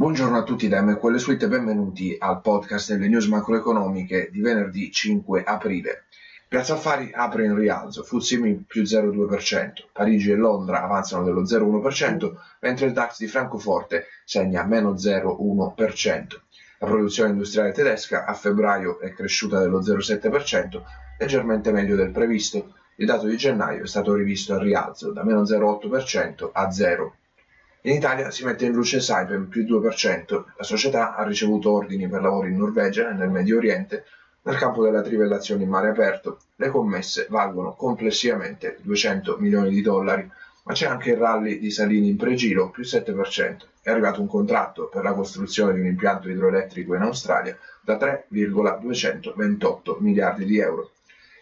Buongiorno a tutti da MQL Suite e benvenuti al podcast delle news macroeconomiche di venerdì 5 aprile. Piazza Affari apre in rialzo, Futsimi più 0,2%, Parigi e Londra avanzano dello 0,1%, mentre il DAX di Francoforte segna meno 0,1%. La produzione industriale tedesca a febbraio è cresciuta dello 0,7%, leggermente meglio del previsto. Il dato di gennaio è stato rivisto al rialzo da meno 0,8% a 0. In Italia si mette in luce Saipem più 2%. La società ha ricevuto ordini per lavori in Norvegia e nel Medio Oriente. Nel campo della trivellazione in mare aperto, le commesse valgono complessivamente 200 milioni di dollari, ma c'è anche il rally di Salini in pregiro più 7%. È arrivato un contratto per la costruzione di un impianto idroelettrico in Australia da 3,228 miliardi di euro.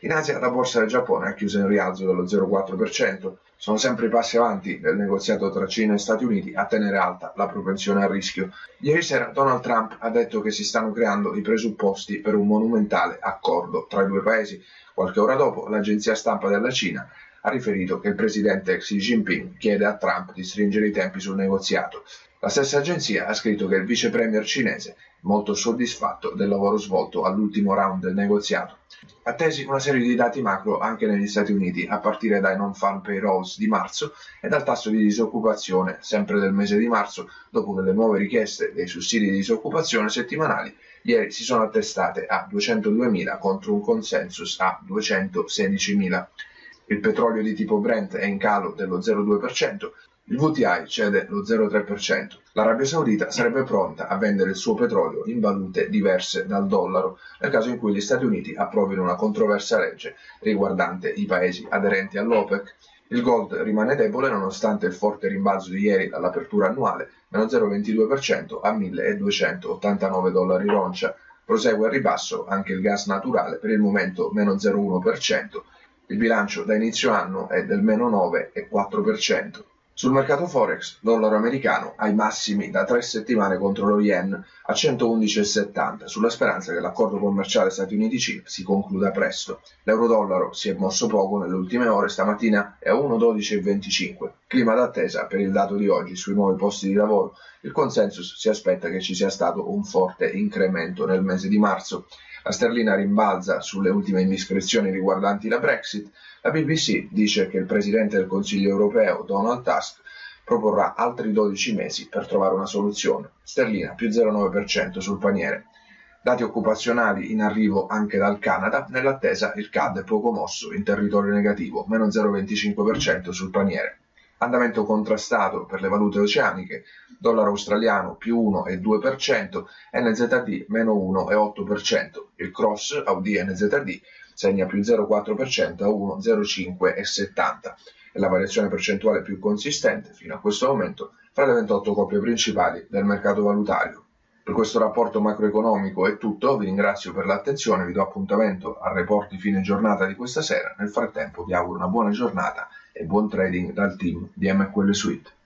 In Asia la borsa del Giappone ha chiuso in rialzo dello 0,4%. Sono sempre i passi avanti del negoziato tra Cina e Stati Uniti a tenere alta la propensione al rischio. Ieri sera Donald Trump ha detto che si stanno creando i presupposti per un monumentale accordo tra i due paesi. Qualche ora dopo l'agenzia stampa della Cina ha riferito che il presidente Xi Jinping chiede a Trump di stringere i tempi sul negoziato. La stessa agenzia ha scritto che il vice premier cinese molto soddisfatto del lavoro svolto all'ultimo round del negoziato. Attesi una serie di dati macro anche negli Stati Uniti, a partire dai non-farm payrolls di marzo e dal tasso di disoccupazione sempre del mese di marzo, dopo che le nuove richieste dei sussidi di disoccupazione settimanali ieri si sono attestate a 202.000 contro un consensus a 216.000. Il petrolio di tipo Brent è in calo dello 0,2%, il VTI cede lo 0,3%. L'Arabia Saudita sarebbe pronta a vendere il suo petrolio in valute diverse dal dollaro nel caso in cui gli Stati Uniti approvino una controversa legge riguardante i paesi aderenti all'OPEC. Il gold rimane debole nonostante il forte rimbalzo di ieri dall'apertura annuale, meno 0,22% a 1.289 dollari roncia. Prosegue al ribasso anche il gas naturale, per il momento meno 0,1%. Il bilancio da inizio anno è del meno 9,4%. Sul mercato forex, dollaro americano ai massimi da tre settimane contro lo yen a 111,70 sulla speranza che l'accordo commerciale Stati Uniti-Cina si concluda presto. L'euro-dollaro si è mosso poco nelle ultime ore, stamattina è a 1,12,25. Clima d'attesa per il dato di oggi sui nuovi posti di lavoro. Il consensus si aspetta che ci sia stato un forte incremento nel mese di marzo. La sterlina rimbalza sulle ultime indiscrezioni riguardanti la Brexit. La BBC dice che il presidente del Consiglio europeo, Donald Tusk, proporrà altri 12 mesi per trovare una soluzione. Sterlina più 0,9% sul paniere. Dati occupazionali in arrivo anche dal Canada, nell'attesa il CAD è poco mosso in territorio negativo, meno 0,25% sul paniere. Andamento contrastato per le valute oceaniche, dollaro australiano più 1,2%, NZD meno 1,8%, il cross Audi NZD segna più 0,4% a 1,05,70. È la variazione percentuale più consistente fino a questo momento fra le 28 coppie principali del mercato valutario. Per questo rapporto macroeconomico è tutto, vi ringrazio per l'attenzione, vi do appuntamento al report di fine giornata di questa sera, nel frattempo vi auguro una buona giornata e buon trading dal team di MQL Suite.